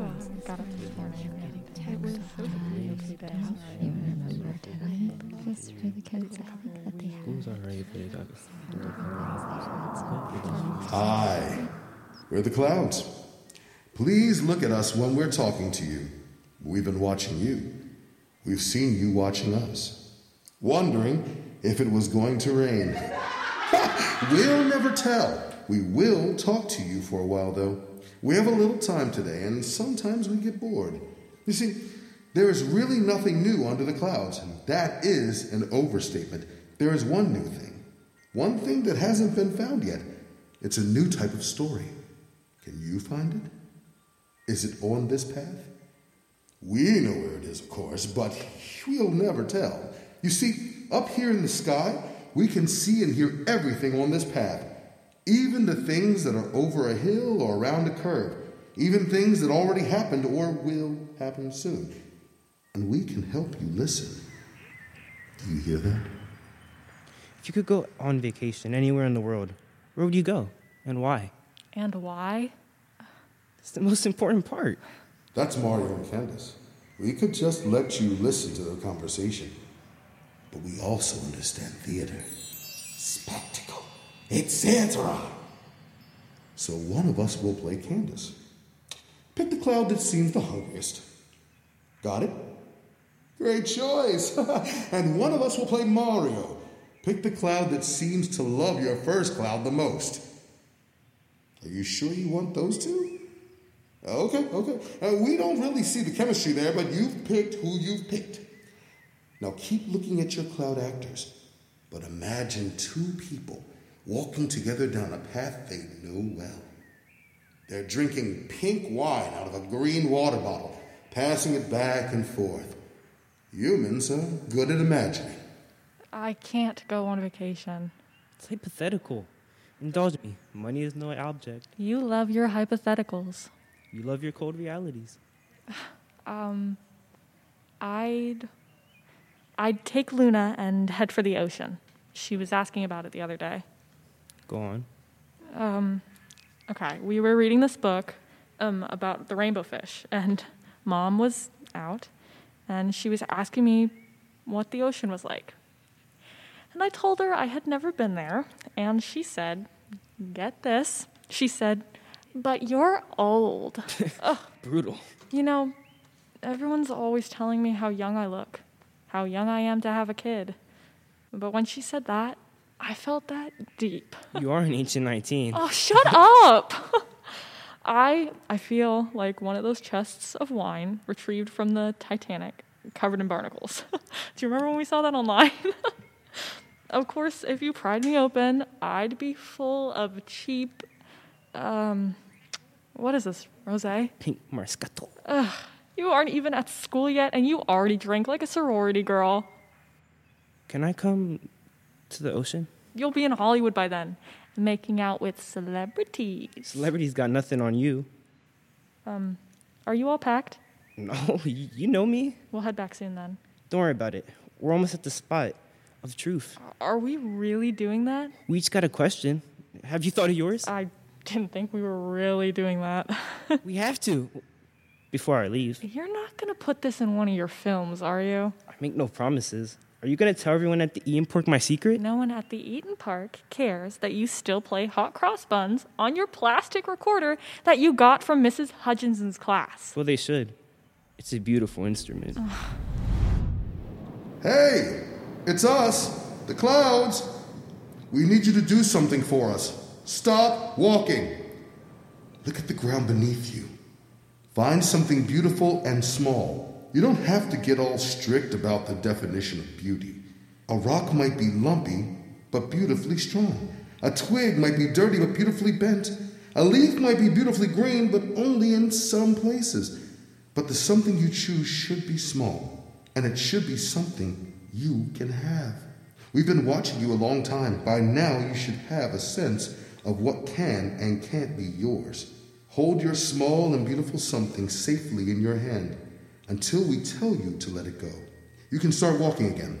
got up this morning. Was. Just for the kids that they we're the clouds. Please look at us when we're talking to you. We've been watching you. We've seen you watching us, wondering if it was going to rain. we'll never tell. We will talk to you for a while, though. We have a little time today, and sometimes we get bored. You see, there is really nothing new under the clouds, and that is an overstatement. There is one new thing, one thing that hasn't been found yet. It's a new type of story. Can you find it? Is it on this path? We know where it is, of course, but we'll never tell. You see, up here in the sky, we can see and hear everything on this path, even the things that are over a hill or around a curve, even things that already happened or will happen soon. And we can help you listen. Do you hear that? If you could go on vacation anywhere in the world, where would you go and why? And why? It's the most important part. That's Mario and Candace. We could just let you listen to their conversation. But we also understand theater, spectacle, etc. So one of us will play Candace. Pick the cloud that seems the hungriest. Got it? Great choice. and one of us will play Mario. Pick the cloud that seems to love your first cloud the most. Are you sure you want those two? Okay, okay. Uh, we don't really see the chemistry there, but you've picked who you've picked. Now keep looking at your cloud actors, but imagine two people walking together down a path they know well. They're drinking pink wine out of a green water bottle, passing it back and forth. Humans are good at imagining. I can't go on vacation. It's hypothetical. Indulge me. Money is no object. You love your hypotheticals. You love your cold realities. Um, I'd I'd take Luna and head for the ocean. She was asking about it the other day. Go on. Um, okay, we were reading this book um, about the rainbow fish, and mom was out, and she was asking me what the ocean was like. And I told her I had never been there, and she said, Get this. She said, But you're old. Ugh, Brutal. you know, everyone's always telling me how young I look, how young I am to have a kid. But when she said that, I felt that deep. You are an ancient 19. Oh, shut up! I I feel like one of those chests of wine retrieved from the Titanic, covered in barnacles. Do you remember when we saw that online? of course, if you pried me open, I'd be full of cheap. Um, what is this, rosé? Pink Moscato. You aren't even at school yet, and you already drink like a sorority girl. Can I come to the ocean? You'll be in Hollywood by then, making out with celebrities. Celebrities got nothing on you. Um, are you all packed? No, you know me. We'll head back soon then. Don't worry about it. We're almost at the spot of truth. Are we really doing that? We each got a question. Have you thought of yours? I didn't think we were really doing that. we have to. Before I leave, You're not gonna put this in one of your films, are you? I make no promises. Are you gonna tell everyone at the Eaton Park my secret? No one at the Eaton Park cares that you still play hot cross buns on your plastic recorder that you got from Mrs. Hutchinson's class. Well, they should. It's a beautiful instrument. Hey, it's us, the clouds. We need you to do something for us. Stop walking. Look at the ground beneath you. Find something beautiful and small. You don't have to get all strict about the definition of beauty. A rock might be lumpy, but beautifully strong. A twig might be dirty, but beautifully bent. A leaf might be beautifully green, but only in some places. But the something you choose should be small, and it should be something you can have. We've been watching you a long time. By now, you should have a sense of what can and can't be yours. Hold your small and beautiful something safely in your hand until we tell you to let it go. You can start walking again.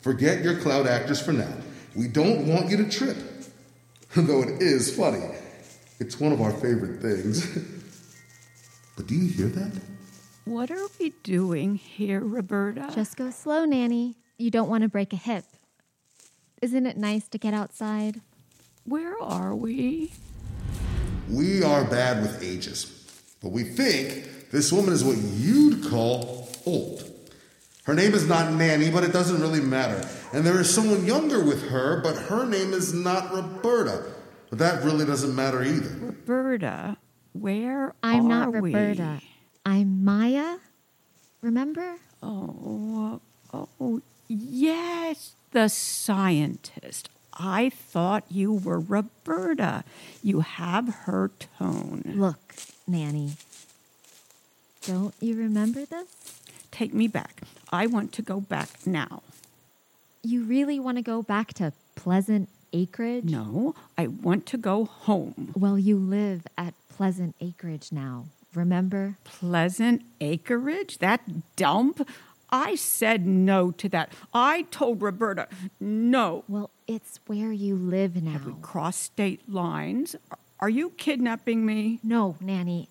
Forget your cloud actors for now. We don't want you to trip. Though it is funny. It's one of our favorite things. But do you hear that? What are we doing here, Roberta? Just go slow, Nanny. You don't want to break a hip. Isn't it nice to get outside? Where are we? We are bad with ages, but we think this woman is what you'd call old. Her name is not Nanny, but it doesn't really matter. And there is someone younger with her, but her name is not Roberta. But that really doesn't matter either. Roberta, where I'm are not we? Roberta. I'm Maya. Remember? Oh, oh, yes, the scientist. I thought you were Roberta. You have her tone. Look, Nanny. Don't you remember this? Take me back. I want to go back now. You really want to go back to Pleasant Acreage? No, I want to go home. Well, you live at Pleasant Acreage now. Remember? Pleasant acreage? That dump? I said no to that. I told Roberta no. Well, it's where you live now. Have we crossed state lines? Are you kidnapping me? No, Nanny.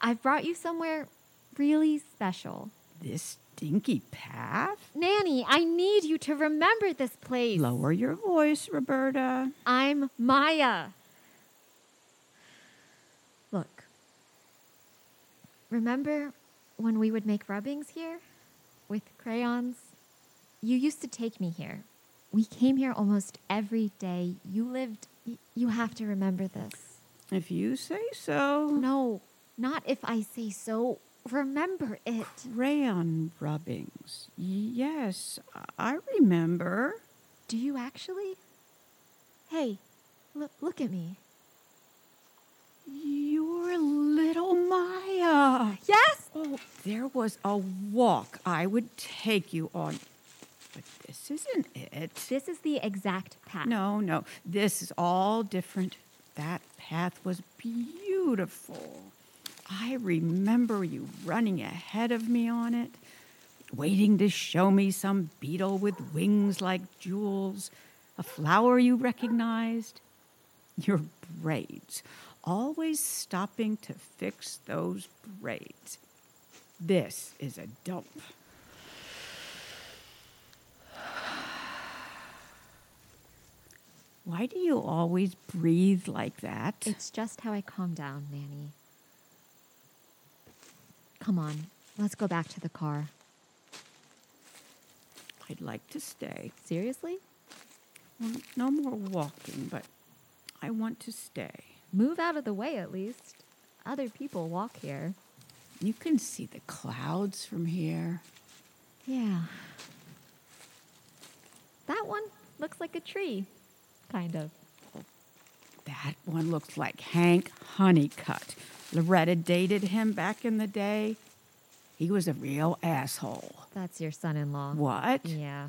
I've brought you somewhere really special. This stinky path? Nanny, I need you to remember this place. Lower your voice, Roberta. I'm Maya. Look. Remember when we would make rubbings here with crayons? You used to take me here. We came here almost every day. You lived. You have to remember this. If you say so. No, not if I say so. Remember it. Crayon rubbings. Yes, I remember. Do you actually? Hey, look, look at me. You're little Maya. Yes? Oh, there was a walk I would take you on. But this isn't it. This is the exact path. No, no, this is all different. That path was beautiful. I remember you running ahead of me on it, waiting to show me some beetle with wings like jewels, a flower you recognized. Your braids, always stopping to fix those braids. This is a dump. Why do you always breathe like that? It's just how I calm down, Nanny. Come on, let's go back to the car. I'd like to stay. Seriously? Well, no more walking, but I want to stay. Move out of the way at least. Other people walk here. You can see the clouds from here. Yeah. That one looks like a tree. Kind of. That one looks like Hank Honeycutt. Loretta dated him back in the day. He was a real asshole. That's your son in law. What? Yeah.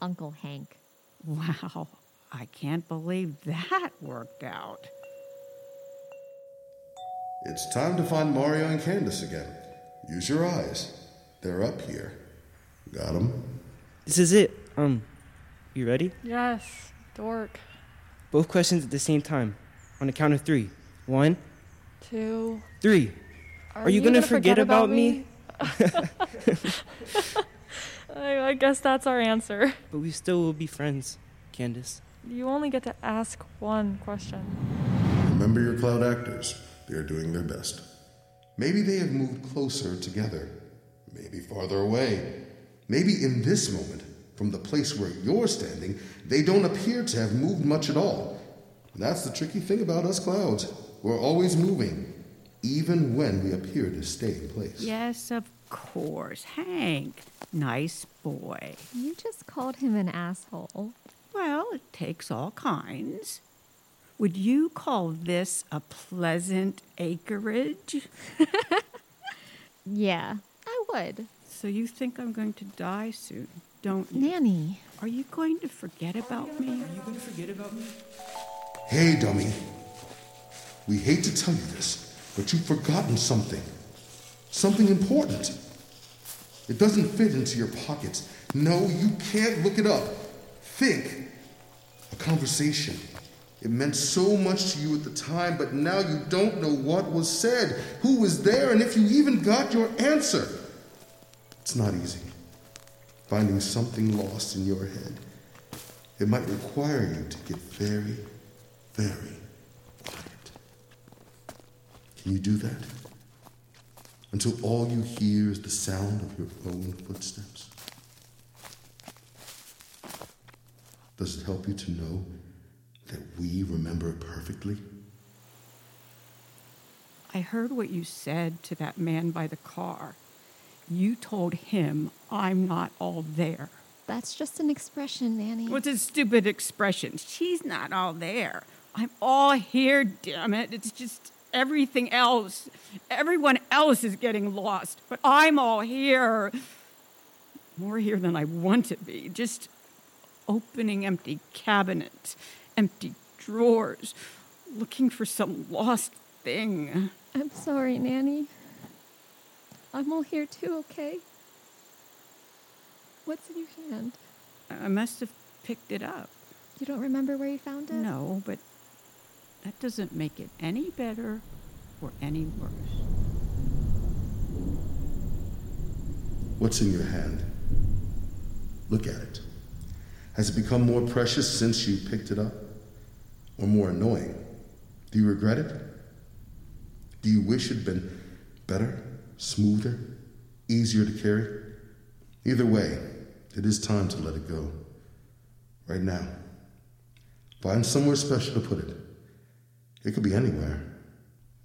Uncle Hank. Wow. I can't believe that worked out. It's time to find Mario and Candace again. Use your eyes. They're up here. Got them? This is it. Um, you ready? Yes, dork. Both questions at the same time. On the count of three. One, Two. three. Are you gonna forget about me? I, I guess that's our answer. But we still will be friends, Candace. You only get to ask one question. Remember your cloud actors. They're doing their best. Maybe they have moved closer together. Maybe farther away. Maybe in this moment, from the place where you're standing, they don't appear to have moved much at all. That's the tricky thing about us clouds. We're always moving, even when we appear to stay in place. Yes, of course. Hank. Nice boy. You just called him an asshole. Well, it takes all kinds. Would you call this a pleasant acreage? Yeah, I would. So you think I'm going to die soon, don't you? Nanny. Are you going to forget about me? Are you gonna forget about me? Hey, dummy. We hate to tell you this, but you've forgotten something. Something important. It doesn't fit into your pockets. No, you can't look it up. Think. A conversation. It meant so much to you at the time, but now you don't know what was said, who was there, and if you even got your answer. It's not easy. Finding something lost in your head. It might require you to get very, very. Can you do that? Until all you hear is the sound of your own footsteps? Does it help you to know that we remember it perfectly? I heard what you said to that man by the car. You told him I'm not all there. That's just an expression, Nanny. What's a stupid expression? She's not all there. I'm all here, damn it. It's just everything else. Everyone else is getting lost, but I'm all here. More here than I want to be. Just opening empty cabinets, empty drawers, looking for some lost thing. I'm sorry, Nanny. I'm all here too, okay? What's in your hand? I must have picked it up. You don't remember where you found it? No, but that doesn't make it any better or any worse. What's in your hand? Look at it. Has it become more precious since you picked it up? Or more annoying? Do you regret it? Do you wish it had been better, smoother, easier to carry? Either way, it is time to let it go. Right now. Find somewhere special to put it. It could be anywhere.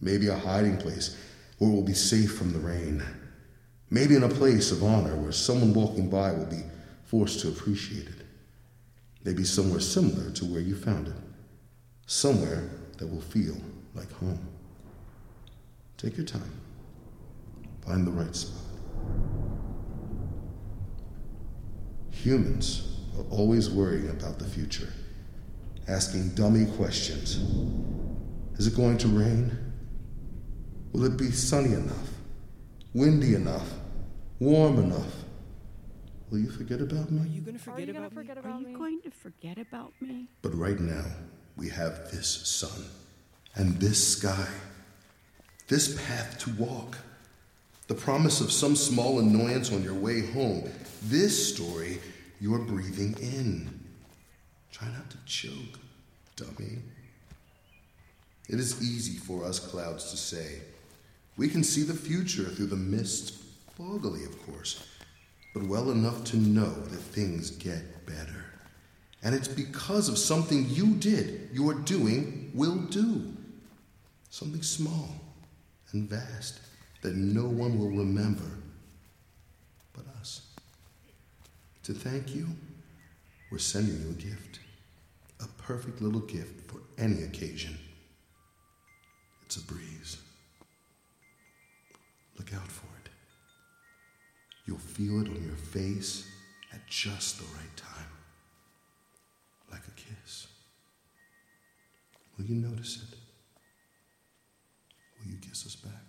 Maybe a hiding place where we'll be safe from the rain. Maybe in a place of honor where someone walking by will be forced to appreciate it. Maybe somewhere similar to where you found it. Somewhere that will feel like home. Take your time. Find the right spot. Humans are always worrying about the future, asking dummy questions. Is it going to rain? Will it be sunny enough? Windy enough? Warm enough? Will you forget about me? Are you gonna forget you gonna about forget me? Are you me? going to forget about me? But right now, we have this sun and this sky, this path to walk, the promise of some small annoyance on your way home, this story you're breathing in. Try not to choke, dummy. It is easy for us clouds to say. We can see the future through the mist, foggily, of course, but well enough to know that things get better. And it's because of something you did, you're doing, will do. Something small and vast that no one will remember but us. To thank you, we're sending you a gift. A perfect little gift for any occasion. It's a breeze. Look out for it. You'll feel it on your face at just the right time, like a kiss. Will you notice it? Will you kiss us back?